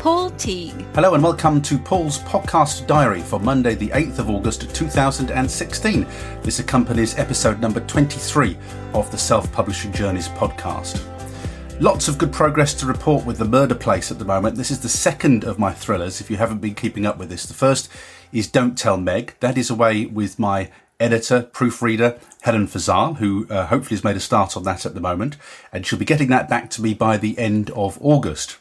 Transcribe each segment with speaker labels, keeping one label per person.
Speaker 1: Paul Teague.
Speaker 2: Hello and welcome to Paul's podcast diary for Monday, the 8th of August 2016. This accompanies episode number 23 of the Self Publishing Journeys podcast. Lots of good progress to report with The Murder Place at the moment. This is the second of my thrillers, if you haven't been keeping up with this. The first is Don't Tell Meg. That is away with my editor, proofreader, Helen Fazal, who uh, hopefully has made a start on that at the moment, and she'll be getting that back to me by the end of August.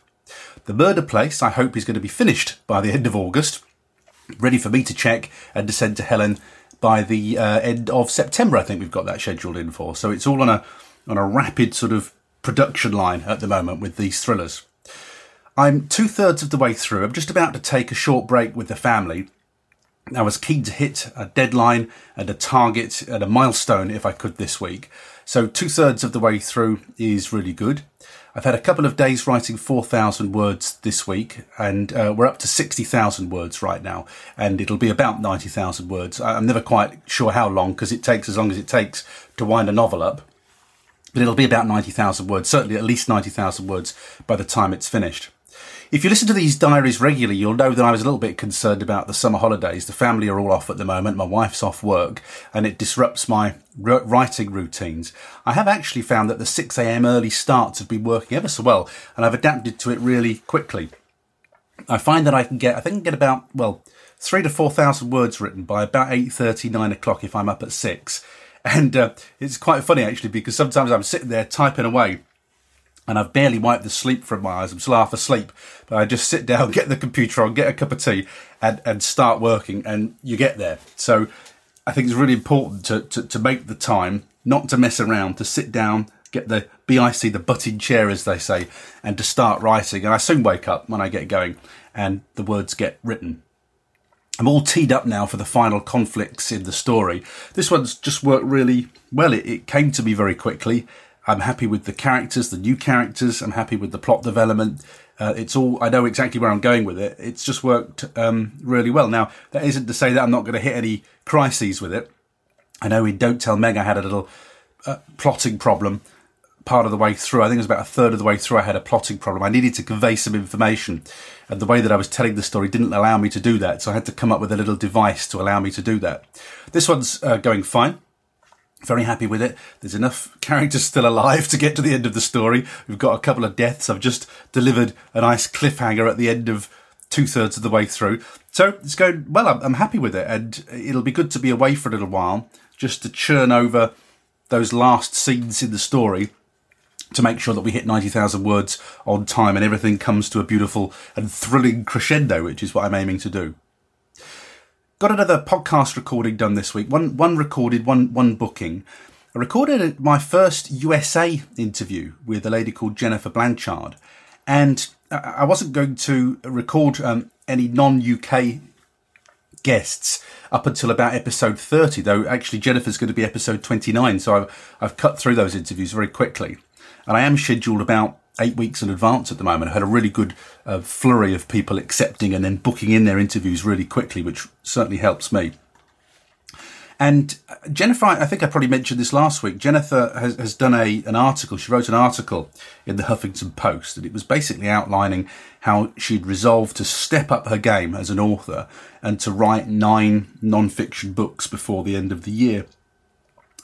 Speaker 2: The Murder Place, I hope, is going to be finished by the end of August, ready for me to check and to send to Helen by the uh, end of September. I think we've got that scheduled in for. So it's all on a on a rapid sort of production line at the moment with these thrillers. I'm two thirds of the way through. I'm just about to take a short break with the family. I was keen to hit a deadline and a target and a milestone if I could this week. So two thirds of the way through is really good. I've had a couple of days writing 4,000 words this week, and uh, we're up to 60,000 words right now, and it'll be about 90,000 words. I'm never quite sure how long because it takes as long as it takes to wind a novel up, but it'll be about 90,000 words, certainly at least 90,000 words by the time it's finished. If you listen to these diaries regularly, you'll know that I was a little bit concerned about the summer holidays. The family are all off at the moment. My wife's off work and it disrupts my writing routines. I have actually found that the 6am early starts have been working ever so well and I've adapted to it really quickly. I find that I can get, I think I can get about, well, three to 4,000 words written by about 8.30, 9 o'clock if I'm up at six. And uh, it's quite funny actually because sometimes I'm sitting there typing away and I've barely wiped the sleep from my eyes. I'm still half asleep, but I just sit down, get the computer on, get a cup of tea, and, and start working, and you get there. So I think it's really important to, to, to make the time, not to mess around, to sit down, get the BIC, the butting chair, as they say, and to start writing. And I soon wake up when I get going, and the words get written. I'm all teed up now for the final conflicts in the story. This one's just worked really well. It, it came to me very quickly I'm happy with the characters, the new characters. I'm happy with the plot development. Uh, it's all, I know exactly where I'm going with it. It's just worked um, really well. Now, that isn't to say that I'm not going to hit any crises with it. I know in Don't Tell Meg I had a little uh, plotting problem part of the way through. I think it was about a third of the way through I had a plotting problem. I needed to convey some information. And the way that I was telling the story didn't allow me to do that. So I had to come up with a little device to allow me to do that. This one's uh, going fine. Very happy with it. There's enough characters still alive to get to the end of the story. We've got a couple of deaths. I've just delivered a nice cliffhanger at the end of two thirds of the way through. So it's going well. I'm, I'm happy with it, and it'll be good to be away for a little while just to churn over those last scenes in the story to make sure that we hit 90,000 words on time and everything comes to a beautiful and thrilling crescendo, which is what I'm aiming to do. Got another podcast recording done this week. One one recorded, one one booking. I recorded my first USA interview with a lady called Jennifer Blanchard, and I wasn't going to record um, any non-UK guests up until about episode 30, though actually Jennifer's going to be episode 29, so I've, I've cut through those interviews very quickly. And I am scheduled about eight weeks in advance at the moment. I had a really good uh, flurry of people accepting and then booking in their interviews really quickly, which certainly helps me. And uh, Jennifer, I think I probably mentioned this last week. Jennifer has, has done a an article. She wrote an article in the Huffington Post, and it was basically outlining how she'd resolved to step up her game as an author and to write nine non-fiction books before the end of the year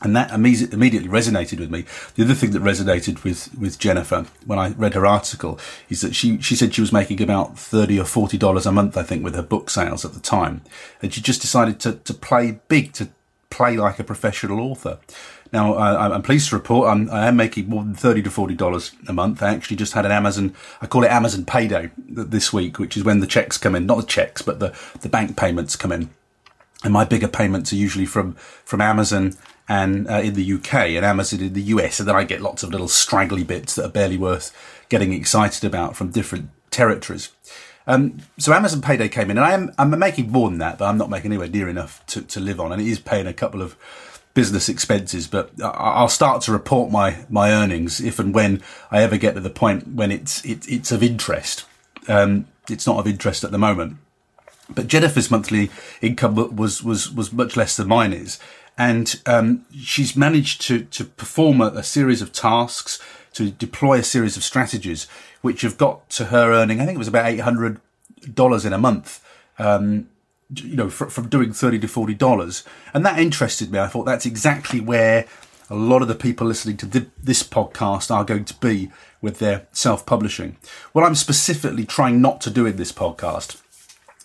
Speaker 2: and that immediately resonated with me. The other thing that resonated with, with Jennifer when I read her article is that she, she said she was making about 30 or $40 a month, I think, with her book sales at the time. And she just decided to, to play big, to play like a professional author. Now, I, I'm pleased to report I'm, I am making more than 30 to $40 a month. I actually just had an Amazon, I call it Amazon payday this week, which is when the checks come in, not the checks, but the, the bank payments come in. And my bigger payments are usually from, from Amazon and uh, in the UK and Amazon in the US, and then I get lots of little straggly bits that are barely worth getting excited about from different territories. Um, so Amazon Payday came in, and I am I'm making more than that, but I'm not making anywhere near enough to, to live on, and it is paying a couple of business expenses, but I'll start to report my, my earnings if and when I ever get to the point when it's, it, it's of interest. Um, it's not of interest at the moment. But Jennifer's monthly income was, was, was much less than mine is. And, um, she's managed to, to perform a, a series of tasks, to deploy a series of strategies, which have got to her earning, I think it was about $800 in a month. Um, you know, fr- from doing 30 to $40. And that interested me. I thought that's exactly where a lot of the people listening to th- this podcast are going to be with their self publishing. What I'm specifically trying not to do in this podcast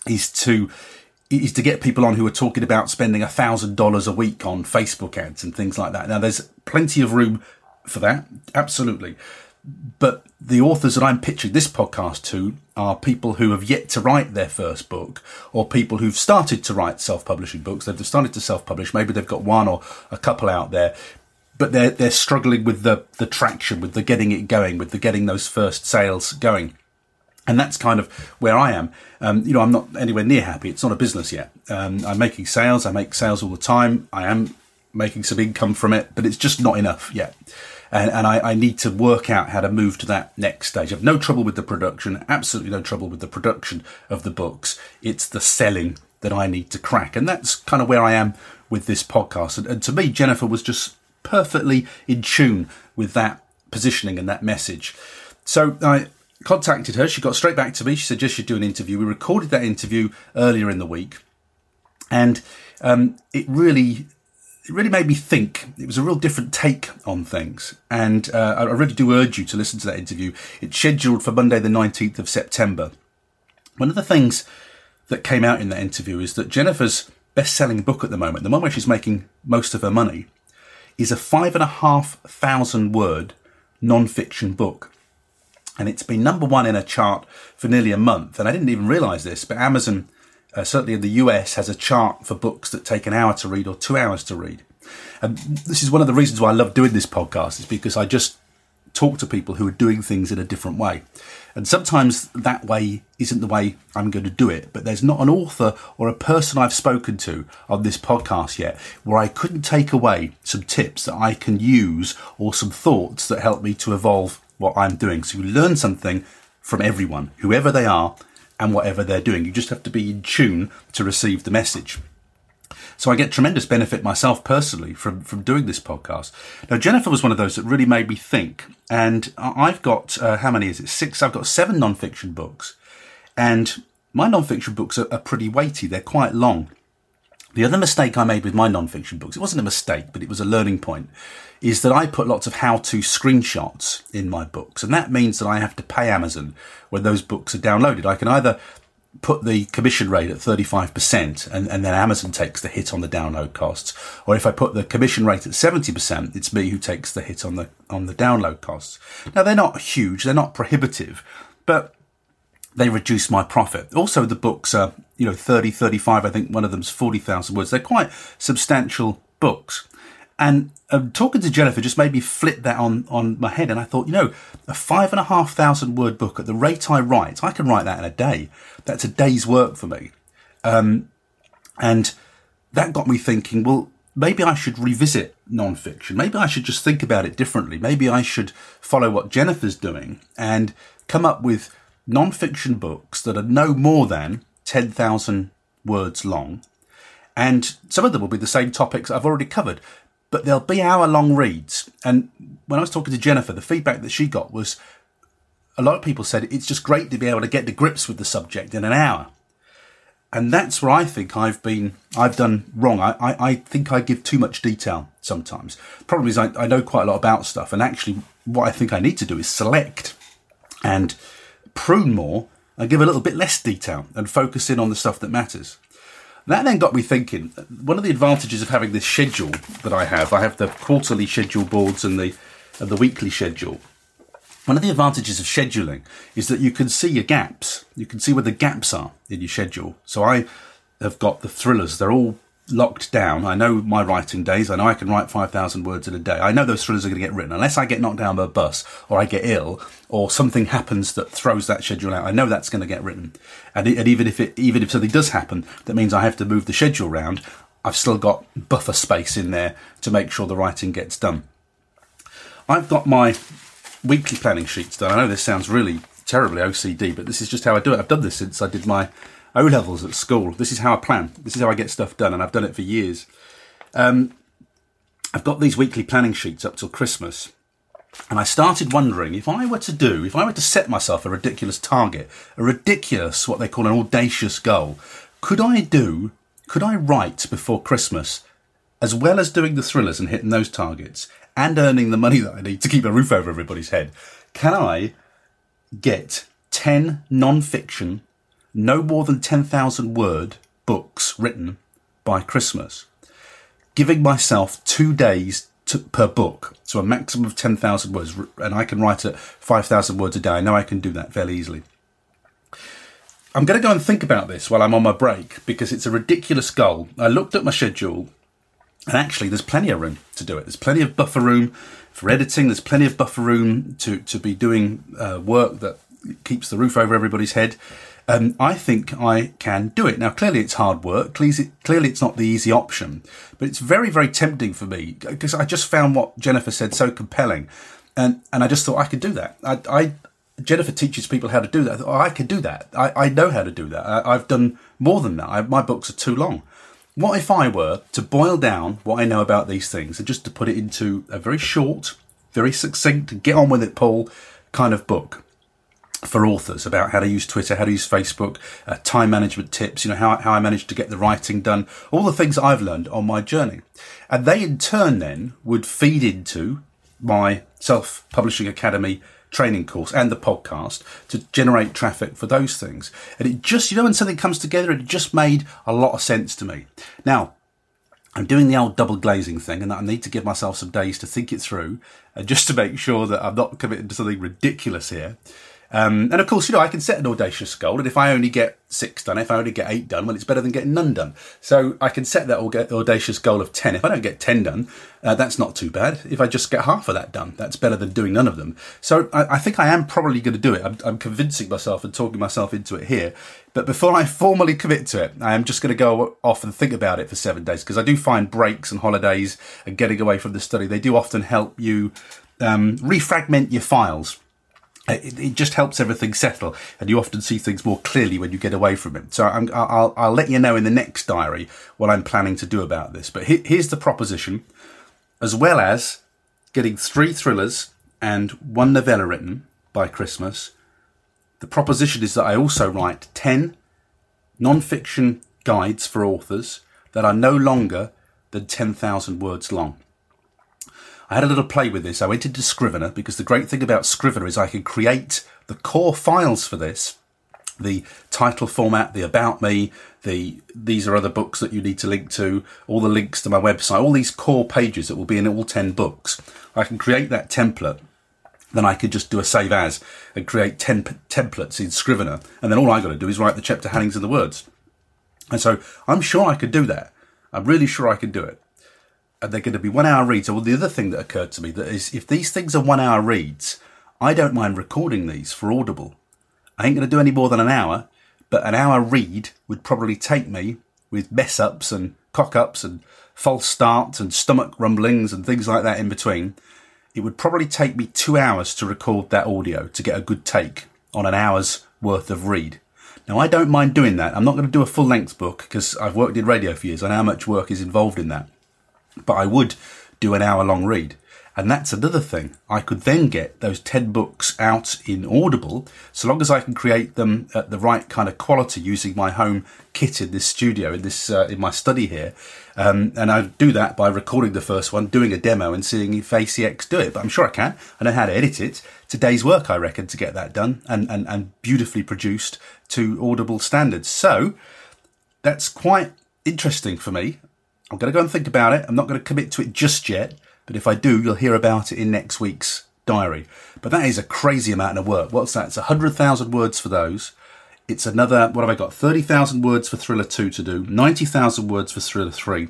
Speaker 2: is to is to get people on who are talking about spending a thousand dollars a week on Facebook ads and things like that. Now there's plenty of room for that, absolutely. But the authors that I'm pitching this podcast to are people who have yet to write their first book or people who've started to write self-publishing books. They've started to self-publish. Maybe they've got one or a couple out there, but they're, they're struggling with the, the traction, with the getting it going, with the getting those first sales going. And that's kind of where I am. Um, you know, I'm not anywhere near happy. It's not a business yet. Um, I'm making sales. I make sales all the time. I am making some income from it, but it's just not enough yet and, and I, I, need to work out how to move to that next stage. I've no trouble with the production, absolutely no trouble with the production of the books. It's the selling that I need to crack, and that's kind of where I am with this podcast. And, and to me, Jennifer was just perfectly in tune with that positioning and that message. So I contacted her. She got straight back to me. She said, "Just should do an interview." We recorded that interview earlier in the week, and um, it really it really made me think. It was a real different take on things. And uh, I really do urge you to listen to that interview. It's scheduled for Monday, the 19th of September. One of the things that came out in that interview is that Jennifer's best selling book at the moment, the one where she's making most of her money, is a five and a half thousand word non fiction book. And it's been number one in a chart for nearly a month. And I didn't even realize this, but Amazon uh, certainly in the US, has a chart for books that take an hour to read or two hours to read. And this is one of the reasons why I love doing this podcast, is because I just talk to people who are doing things in a different way. And sometimes that way isn't the way I'm going to do it, but there's not an author or a person I've spoken to on this podcast yet where I couldn't take away some tips that I can use or some thoughts that help me to evolve what I'm doing. So you learn something from everyone, whoever they are, and whatever they're doing. You just have to be in tune to receive the message. So I get tremendous benefit myself personally from, from doing this podcast. Now, Jennifer was one of those that really made me think. And I've got, uh, how many is it? Six. I've got seven nonfiction books. And my nonfiction books are, are pretty weighty. They're quite long. The other mistake I made with my nonfiction books, it wasn't a mistake, but it was a learning point, is that I put lots of how to screenshots in my books. And that means that I have to pay Amazon when those books are downloaded. I can either put the commission rate at 35% and, and then Amazon takes the hit on the download costs. Or if I put the commission rate at 70%, it's me who takes the hit on the, on the download costs. Now they're not huge. They're not prohibitive, but they reduce my profit. Also, the books are, you know, 30, 35. I think one of them's 40,000 words. They're quite substantial books. And um, talking to Jennifer just made me flip that on, on my head. And I thought, you know, a five and a half thousand word book at the rate I write, I can write that in a day. That's a day's work for me. Um, and that got me thinking, well, maybe I should revisit nonfiction. Maybe I should just think about it differently. Maybe I should follow what Jennifer's doing and come up with nonfiction books that are no more than 10,000 words long. And some of them will be the same topics I've already covered but they'll be hour long reads. And when I was talking to Jennifer, the feedback that she got was a lot of people said it's just great to be able to get to grips with the subject in an hour. And that's where I think I've been, I've done wrong. I, I, I think I give too much detail sometimes. Problem is I, I know quite a lot about stuff. And actually, what I think I need to do is select and prune more and give a little bit less detail and focus in on the stuff that matters. That then got me thinking. One of the advantages of having this schedule that I have, I have the quarterly schedule boards and the and the weekly schedule. One of the advantages of scheduling is that you can see your gaps. You can see where the gaps are in your schedule. So I have got the thrillers. They're all locked down. I know my writing days. I know I can write 5,000 words in a day. I know those thrillers are going to get written. Unless I get knocked down by a bus or I get ill or something happens that throws that schedule out, I know that's going to get written. And, and even if it, even if something does happen, that means I have to move the schedule around. I've still got buffer space in there to make sure the writing gets done. I've got my weekly planning sheets done. I know this sounds really terribly OCD, but this is just how I do it. I've done this since I did my O levels at school. This is how I plan. This is how I get stuff done, and I've done it for years. Um, I've got these weekly planning sheets up till Christmas, and I started wondering if I were to do, if I were to set myself a ridiculous target, a ridiculous, what they call an audacious goal, could I do, could I write before Christmas, as well as doing the thrillers and hitting those targets, and earning the money that I need to keep a roof over everybody's head? Can I get 10 non fiction, no more than 10,000 word books written by Christmas? Giving myself two days to, per book, so a maximum of 10,000 words, and I can write at 5,000 words a day. I know I can do that fairly easily. I'm going to go and think about this while I'm on my break because it's a ridiculous goal. I looked at my schedule, and actually, there's plenty of room to do it. There's plenty of buffer room for editing. There's plenty of buffer room to to be doing uh, work that keeps the roof over everybody's head. Um, I think I can do it. Now, clearly it's hard work. Clearly it's not the easy option, but it's very, very tempting for me because I just found what Jennifer said so compelling. And, and I just thought I could do that. I, I Jennifer teaches people how to do that. I, thought, oh, I could do that. I, I know how to do that. I, have done more than that. I, my books are too long. What if I were to boil down what I know about these things and just to put it into a very short, very succinct, get on with it, Paul kind of book? For authors about how to use Twitter, how to use Facebook, uh, time management tips, you know, how, how I managed to get the writing done, all the things I've learned on my journey. And they in turn then would feed into my self publishing academy training course and the podcast to generate traffic for those things. And it just, you know, when something comes together, it just made a lot of sense to me. Now, I'm doing the old double glazing thing and I need to give myself some days to think it through and just to make sure that I'm not committing to something ridiculous here. Um, and of course, you know, I can set an audacious goal, and if I only get six done, if I only get eight done, well, it's better than getting none done. So I can set that audacious goal of 10. If I don't get 10 done, uh, that's not too bad. If I just get half of that done, that's better than doing none of them. So I, I think I am probably going to do it. I'm, I'm, convincing myself and talking myself into it here. But before I formally commit to it, I am just going to go off and think about it for seven days because I do find breaks and holidays and getting away from the study, they do often help you um, defragment your files Uh, it, it, just helps everything settle, and you often see things more clearly when you get away from it. So i will I'll let you know in the next diary what I'm planning to do about this. But he, here's the proposition: as well as getting three thrillers and one novella written by Christmas, the proposition is that I also write ten non-fiction guides for authors that are no longer than ten thousand words long. I had a little play with this. I went into Scrivener because the great thing about Scrivener is I can create the core files for this the title format, the about me, the these are other books that you need to link to, all the links to my website, all these core pages that will be in all 10 books. I can create that template. Then I could just do a save as and create 10 p- templates in Scrivener. And then all I got to do is write the chapter headings and the words. And so I'm sure I could do that. I'm really sure I could do it and they're going to be one hour reads. Well, the other thing that occurred to me that is if these things are one hour reads, I don't mind recording these for Audible. I ain't going to do any more than an hour, but an hour read would probably take me with mess ups and cock ups and false starts and stomach rumblings and things like that in between. It would probably take me two hours to record that audio to get a good take on an hour's worth of read. Now, I don't mind doing that. I'm not going to do a full length book because I've worked in radio for years. I know how much work is involved in that but I would do an hour long read. And that's another thing. I could then get those 10 books out in Audible, so long as I can create them at the right kind of quality using my home kit in this studio, in this, uh, in my study here. Um, and I do that by recording the first one, doing a demo and seeing if ACX do it. But I'm sure I can. I know how to edit it. Today's work, I reckon, to get that done and, and, and beautifully produced to Audible standards. So that's quite interesting for me. I'm going to go and think about it. I'm not going to commit to it just yet, but if I do, you'll hear about it in next week's diary. But that is a crazy amount of work. What's that? It's 100,000 words for those. It's another, what have I got? 30,000 words for Thriller 2 to do, 90,000 words for Thriller 3,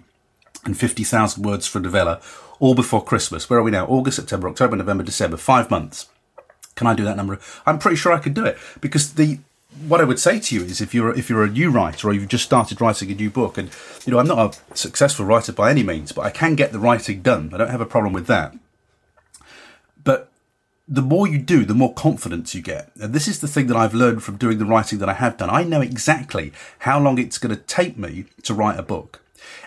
Speaker 2: and 50,000 words for Novella, all before Christmas. Where are we now? August, September, October, November, December. Five months. Can I do that number? I'm pretty sure I could do it because the what I would say to you is if you're if you're a new writer or you've just started writing a new book, and you know I'm not a successful writer by any means, but I can get the writing done. I don't have a problem with that. But the more you do, the more confidence you get. And this is the thing that I've learned from doing the writing that I have done. I know exactly how long it's going to take me to write a book.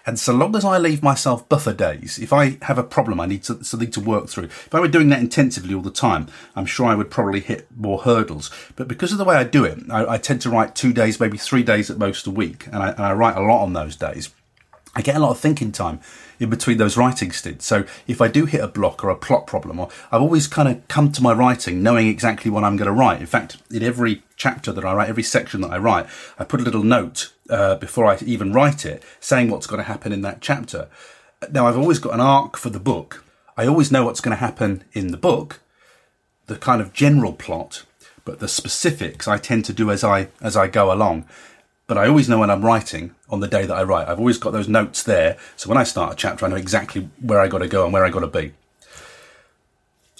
Speaker 2: And so long as I leave myself buffer days, if I have a problem I need to, something to work through, if I were doing that intensively all the time, I'm sure I would probably hit more hurdles. But because of the way I do it, I, I tend to write two days, maybe three days at most a week, and I, and I write a lot on those days. I get a lot of thinking time in between those writing stints. So if I do hit a block or a plot problem, or I've always kind of come to my writing knowing exactly what I'm going to write. In fact, in every chapter that I write, every section that I write, I put a little note uh, before I even write it saying what's going to happen in that chapter. Now I've always got an arc for the book. I always know what's going to happen in the book, the kind of general plot, but the specifics I tend to do as I as I go along but I always know when I'm writing on the day that I write. I've always got those notes there. So when I start a chapter, I know exactly where I got to go and where I got to be.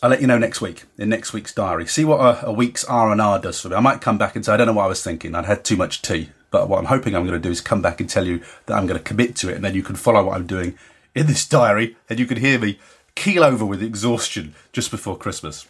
Speaker 2: I'll let you know next week in next week's diary. See what a, a week's R and R does for me. I might come back and say I don't know what I was thinking. I'd had too much tea, but what I'm hoping I'm going to do is come back and tell you that I'm going to commit to it, and then you can follow what I'm doing in this diary, and you can hear me keel over with exhaustion just before Christmas.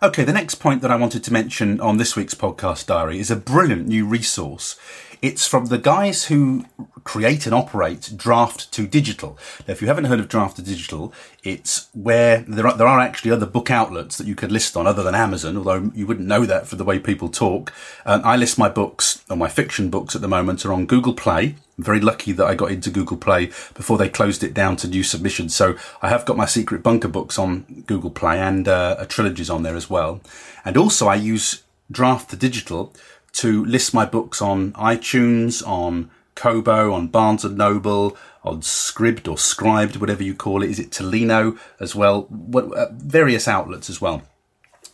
Speaker 2: Okay, the next point that I wanted to mention on this week's podcast diary is a brilliant new resource. It's from the guys who create and operate Draft to Digital. Now, if you haven't heard of Draft to Digital, it's where there are, there are actually other book outlets that you could list on other than Amazon, although you wouldn't know that for the way people talk. Um, I list my books, or my fiction books at the moment, are on Google Play. I'm very lucky that I got into Google Play before they closed it down to new submissions. So I have got my Secret Bunker books on Google Play and uh, a trilogy's on there as well. And also I use Draft to Digital to list my books on iTunes, on Kobo, on Barnes and Noble, on Scribd or Scribed, whatever you call it. Is it Tolino as well? Uh, various outlets as well.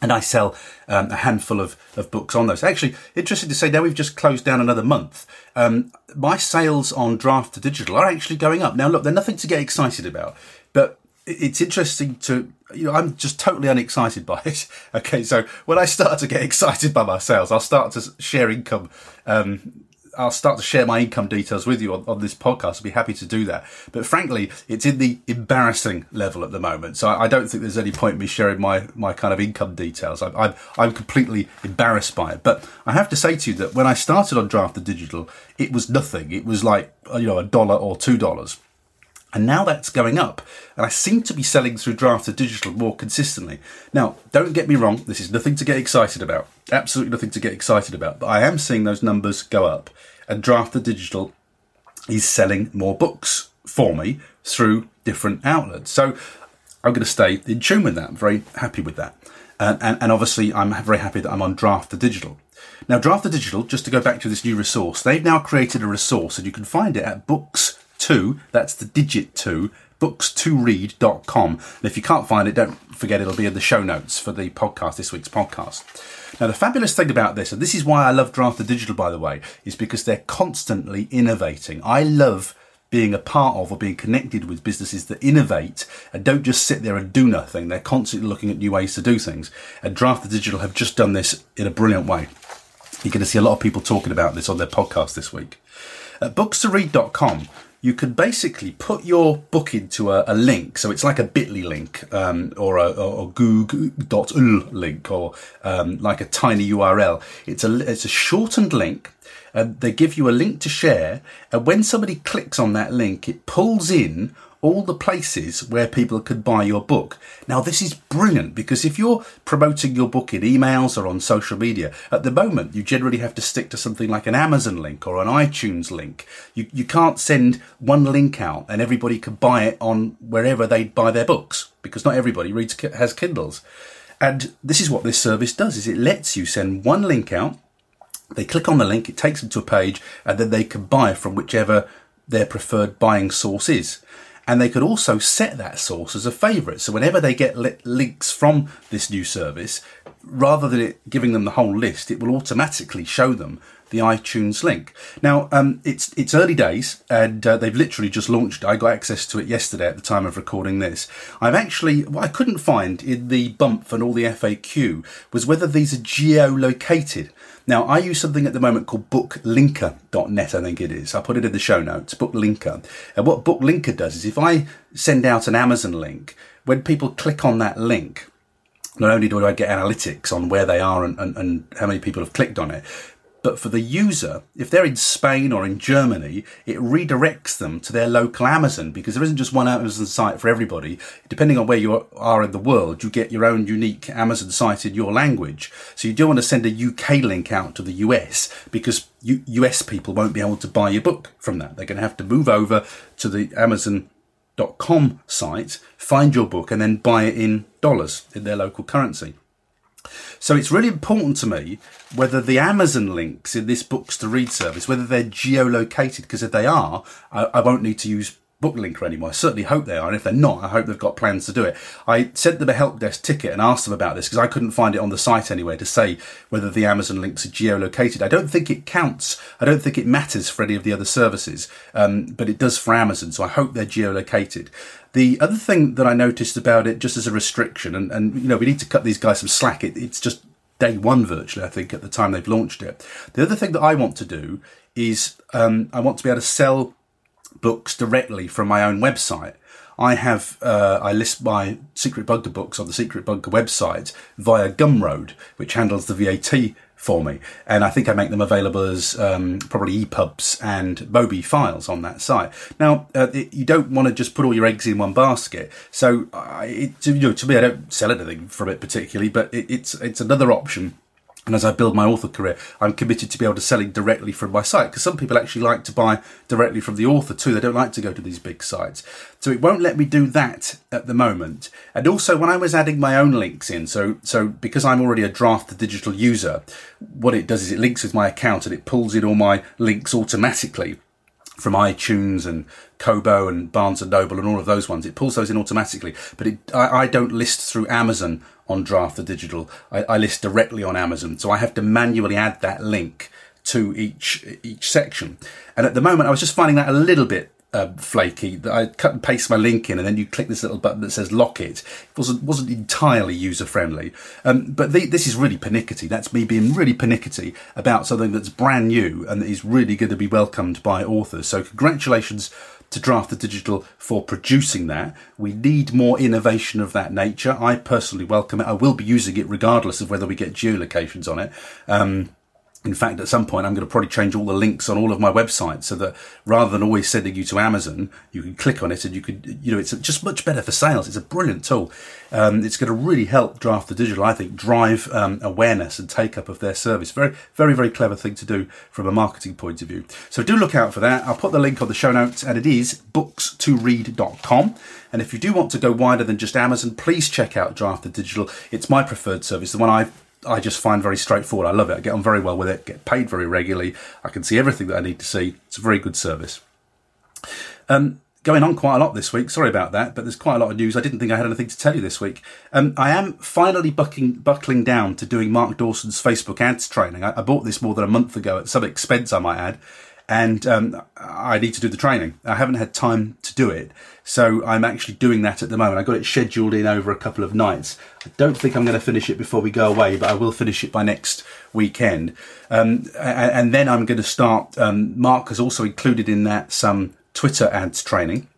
Speaker 2: And I sell um, a handful of, of books on those. Actually, interesting to say, now we've just closed down another month. Um, my sales on Draft to Digital are actually going up. Now, look, they're nothing to get excited about, but it's interesting to you know i'm just totally unexcited by it okay so when i start to get excited by my sales i'll start to share income um, I'll start to share my income details with you on, on, this podcast. I'll be happy to do that. But frankly, it's in the embarrassing level at the moment. So I, I don't think there's any point in me sharing my, my kind of income details. I, I'm, I'm completely embarrassed by it. But I have to say to you that when I started on Draft to Digital, it was nothing. It was like, you know, a dollar or two dollars. And now that's going up. And I seem to be selling through Draft to Digital more consistently. Now, don't get me wrong, this is nothing to get excited about. Absolutely nothing to get excited about. But I am seeing those numbers go up. And Draft to Digital is selling more books for me through different outlets. So I'm going to stay in tune with that. I'm very happy with that. And, and, and obviously, I'm very happy that I'm on Draft to Digital. Now, Draft to Digital, just to go back to this new resource, they've now created a resource and you can find it at books 2, that's the digit 2, books2read.com. And if you can't find it, don't forget it'll be in the show notes for the podcast, this week's podcast. Now, the fabulous thing about this, and this is why I love Draft to Digital, by the way, is because they're constantly innovating. I love being a part of or being connected with businesses that innovate and don't just sit there and do nothing. They're constantly looking at new ways to do things. And Draft to Digital have just done this in a brilliant way. You're going to see a lot of people talking about this on their podcast this week. At books2read.com, you can basically put your book into a, a link. So it's like a bit.ly link, um, or a, or goo.gl link, or, um, like a tiny URL. It's a, it's a shortened link. And they give you a link to share. And when somebody clicks on that link, it pulls in all the places where people could buy your book. Now, this is brilliant because if you're promoting your book in emails or on social media, at the moment, you generally have to stick to something like an Amazon link or an iTunes link. You, you can't send one link out and everybody can buy it on wherever they buy their books because not everybody reads, has Kindles. And this is what this service does is it lets you send one link out. They click on the link, it takes them to a page, and then they can buy from whichever their preferred buying source is and they could also set that source as a favorite. So whenever they get li- links from this new service, rather than it giving them the whole list, it will automatically show them the iTunes link. Now, um, it's it's early days, and uh, they've literally just launched. I got access to it yesterday at the time of recording this. I've actually what I couldn't find in the bump and all the FAQ was whether these are geo-located. Now, I use something at the moment called booklinker.net, I think it is. I'll put it in the show notes, Booklinker. And what Booklinker does is if I send out an Amazon link, when people click on that link, not only do I get analytics on where they are and, and, and how many people have clicked on it, but for the user, if they're in Spain or in Germany, it redirects them to their local Amazon because there isn't just one Amazon site for everybody. Depending on where you are in the world, you get your own unique Amazon site in your language. So you do want to send a UK link out to the US because US people won't be able to buy your book from that. They're going to have to move over to the Amazon.com site, find your book, and then buy it in dollars in their local currency. So it's really important to me whether the Amazon links in this books to read service, whether they're geolocated, because if they are, I, I won't need to use Booklinker anymore. I certainly hope they are, and if they're not, I hope they've got plans to do it. I sent them a help desk ticket and asked them about this because I couldn't find it on the site anywhere to say whether the Amazon links are geolocated. I don't think it counts. I don't think it matters for any of the other services, um, but it does for Amazon. So I hope they're geolocated. The other thing that I noticed about it, just as a restriction, and, and you know, we need to cut these guys some slack. It, it's just day one virtually, I think, at the time they've launched it. The other thing that I want to do is um, I want to be able to sell books directly from my own website. I have uh, I list my Secret Bunker books on the Secret Bunker website via Gumroad, which handles the VAT for me, and I think I make them available as um, probably EPUBs and Mobi files on that site. Now, uh, it, you don't want to just put all your eggs in one basket, so I, it, you know, to me, I don't sell anything from it particularly, but it, it's it's another option and as I build my author career, I'm committed to be able to selling directly from my site because some people actually like to buy directly from the author too. They don't like to go to these big sites. So it won't let me do that at the moment. And also when I was adding my own links in, so, so because I'm already a draft digital user, what it does is it links with my account and it pulls in all my links automatically from iTunes and Kobo and Barnes and Noble and all of those ones. It pulls those in automatically, but it, I, I don't list through Amazon on Draft to Digital. I, I list directly on Amazon, so I have to manually add that link to each each section. And at the moment, I was just finding that a little bit uh, flaky. That I cut and paste my link in, and then you click this little button that says lock it. It wasn't wasn't entirely user friendly. Um, but the, this is really pernickety. That's me being really pernickety about something that's brand new and that is really going to be welcomed by authors. So congratulations to Draft to Digital for producing that. We need more innovation of that nature. I personally welcome it. I will be using it regardless of whether we get geolocations on it. Um, in fact, at some point, I'm going to probably change all the links on all of my websites so that rather than always sending you to Amazon, you can click on it and you could, you know, it's just much better for sales. It's a brilliant tool. Um, it's going to really help Draft to Digital, I think, drive um, awareness and take up of their service. Very, very, very clever thing to do from a marketing point of view. So do look out for that. I'll put the link on the show notes and it is books2read.com. And if you do want to go wider than just Amazon, please check out Draft to Digital. It's my preferred service, the one I've I just find very straightforward. I love it. I get on very well with it, get paid very regularly. I can see everything that I need to see. It's a very good service. Um, going on quite a lot this week. Sorry about that, but there's quite a lot of news. I didn't think I had anything to tell you this week. Um, I am finally bucking, buckling down to doing Mark Dawson's Facebook ads training. I, I, bought this more than a month ago at some expense, I might add, and um, I need to do the training. I haven't had time to do it. So I'm actually doing that at the moment. I got it scheduled in over a couple of nights. I don't think I'm going to finish it before we go away, but I will finish it by next weekend. Um, and, and, then I'm going to start. Um, Mark has also included in that some Twitter ads training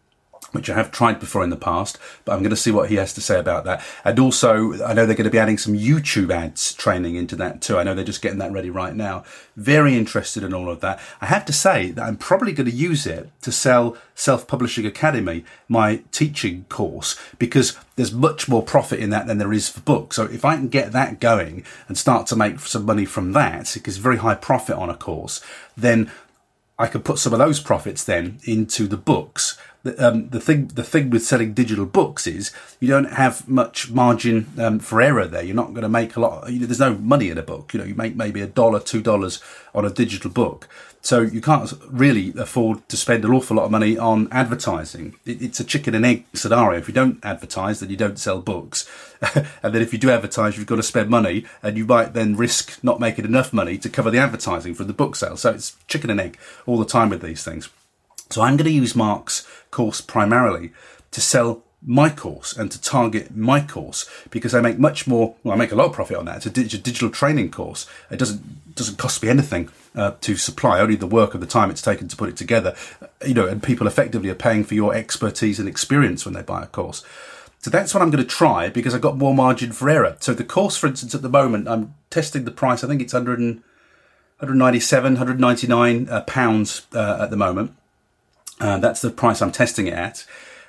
Speaker 2: which I have tried before in the past, but I'm going to see what he has to say about that. And also, I know they're going to be adding some YouTube ads training into that too. I know they're just getting that ready right now. Very interested in all of that. I have to say that I'm probably going to use it to sell Self Publishing Academy, my teaching course, because there's much more profit in that than there is for books. So if I can get that going and start to make some money from that, because it's very high profit on a course, then I could put some of those profits then into the books um, the thing the thing with selling digital books is you don't have much margin um, for error there. You're not going to make a lot. You know, there's no money in a book. You know, you make maybe a dollar, two dollars on a digital book. So you can't really afford to spend an awful lot of money on advertising. It, it's a chicken and egg scenario. If you don't advertise, then you don't sell books. and then if you do advertise, you've got to spend money and you might then risk not making enough money to cover the advertising for the book sale. So it's chicken and egg all the time with these things. So I'm going to use Mark's course primarily to sell my course and to target my course because I make much more. Well, I make a lot of profit on that. It's a digital training course. It doesn't doesn't cost me anything uh, to supply, only the work of the time it's taken to put it together. You know, and people effectively are paying for your expertise and experience when they buy a course. So that's what I'm going to try because I've got more margin for error. So the course, for instance, at the moment, I'm testing the price. I think it's 100 and, 197, 199 uh, pounds uh, at the moment. Uh, that's the price I'm testing it at.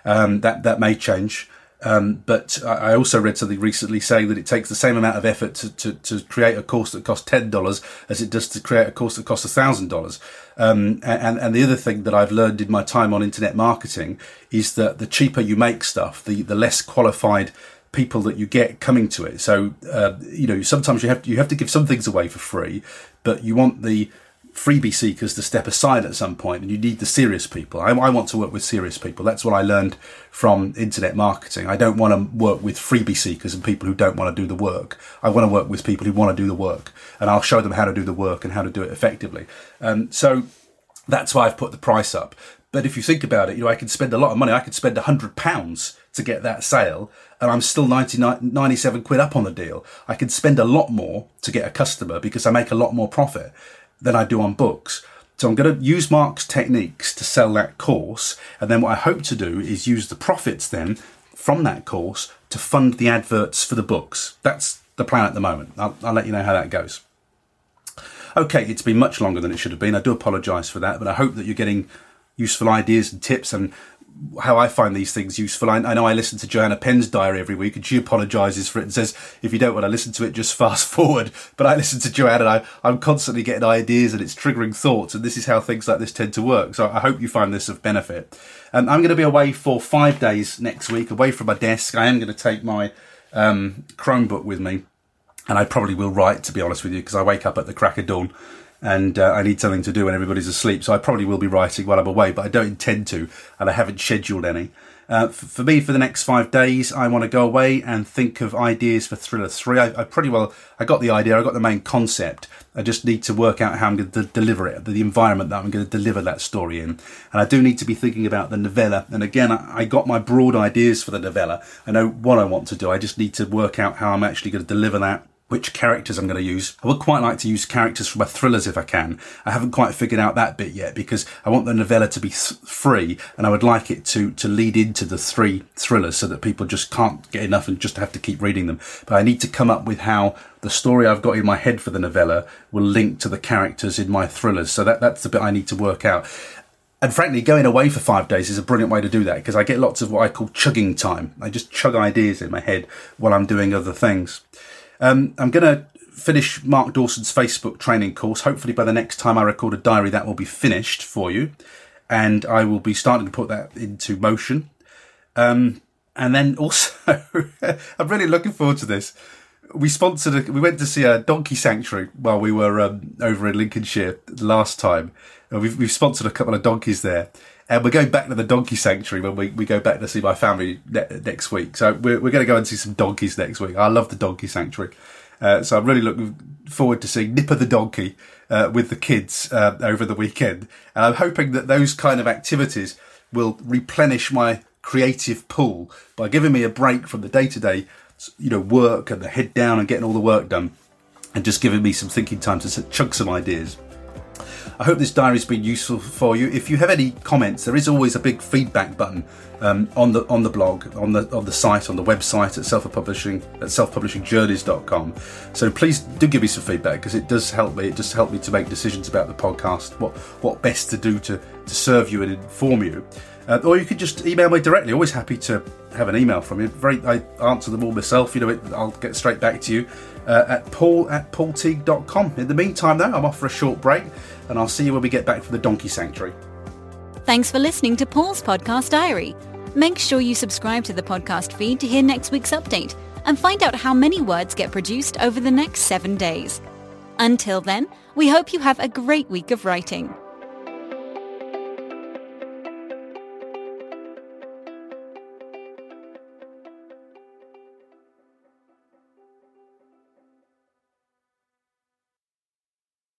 Speaker 2: Um, that that may change. Um, but I also read something recently saying that it takes the same amount of effort to, to, to create a course that costs ten dollars as it does to create a course that costs thousand um, dollars. And and the other thing that I've learned in my time on internet marketing is that the cheaper you make stuff, the the less qualified people that you get coming to it. So uh, you know sometimes you have to, you have to give some things away for free, but you want the freebie seekers to step aside at some point and you need the serious people. I, I, want to work with serious people. That's what I learned from internet marketing. I don't want to work with freebie seekers and people who don't want to do the work. I want to work with people who want to do the work and I'll show them how to do the work and how to do it effectively. Um, so that's why I've put the price up. But if you think about it, you know, I could spend a lot of money. I could spend a hundred pounds to get that sale and I'm still 99, 97 quid up on the deal. I could spend a lot more to get a customer because I make a lot more profit than I do on books. So I'm going to use Mark's techniques to sell that course. And then what I hope to do is use the profits then from that course to fund the adverts for the books. That's the plan at the moment. I'll, I'll let you know how that goes. Okay, it's been much longer than it should have been. I do apologise for that, but I hope that you're getting useful ideas and tips and how I find these things useful. I, I, know I listen to Joanna Penn's diary every week, and she apologises for it and says, if you don't want to listen to it, just fast forward. But I listen to Joanna, and I, I'm constantly getting ideas, and it's triggering thoughts, and this is how things like this tend to work. So I hope you find this of benefit. Um, I'm going to be away for five days next week, away from my desk. I am going to take my um, Chromebook with me, and I probably will write, to be honest with you, because I wake up at the crack of dawn and uh, I need something to do when everybody's asleep. So I probably will be writing while I'm away, but I don't intend to, and I haven't scheduled any. Uh, for me, for the next five days, I want to go away and think of ideas for Thriller 3. I, I, pretty well, I got the idea, I got the main concept. I just need to work out how I'm going to deliver it, the environment that I'm going to deliver that story in. And I do need to be thinking about the novella. And again, I, I got my broad ideas for the novella. I know what I want to do. I just need to work out how I'm actually going to deliver that which characters I'm going to use. I would quite like to use characters from my thrillers if I can. I haven't quite figured out that bit yet because I want the novella to be th- free and I would like it to, to lead into the three thrillers so that people just can't get enough and just have to keep reading them. But I need to come up with how the story I've got in my head for the novella will link to the characters in my thrillers. So that, that's the bit I need to work out. And frankly, going away for five days is a brilliant way to do that because I get lots of what I call chugging time. I just chug ideas in my head while I'm doing other things. Um, I'm going to finish Mark Dawson's Facebook training course. Hopefully, by the next time I record a diary, that will be finished for you. And I will be starting to put that into motion. Um, and then also, I'm really looking forward to this. We sponsored, a, we went to see a donkey sanctuary while we were um, over in Lincolnshire last time. We've, we've sponsored a couple of donkeys there and we're going back to the donkey sanctuary when we, we go back to see my family ne- next week. So we're, we're going to go and see some donkeys next week. I love the donkey sanctuary. Uh, so I'm really looking forward to seeing Nipper the donkey uh, with the kids uh, over the weekend. And I'm hoping that those kind of activities will replenish my creative pool by giving me a break from the day to day, you know, work and the head down and getting all the work done and just giving me some thinking time to chug some ideas. I hope this diary's been useful for you. If you have any comments, there is always a big feedback button um, on the on the blog, on the on the site, on the website at self publishing at selfpublishingjourneys.com. So please do give me some feedback because it does help me. It does help me to make decisions about the podcast, what what best to do to to serve you and inform you. Uh, or you could just email me directly. Always happy to have an email from you. Very, I answer them all myself. You know, it, I'll get straight back to you uh, at paul at paulteague.com. In the meantime, though, I'm off for a short break and I'll see you when we get back from the Donkey Sanctuary.
Speaker 1: Thanks for listening to Paul's Podcast Diary. Make sure you subscribe to the podcast feed to hear next week's update and find out how many words get produced over the next seven days. Until then, we hope you have a great week of writing.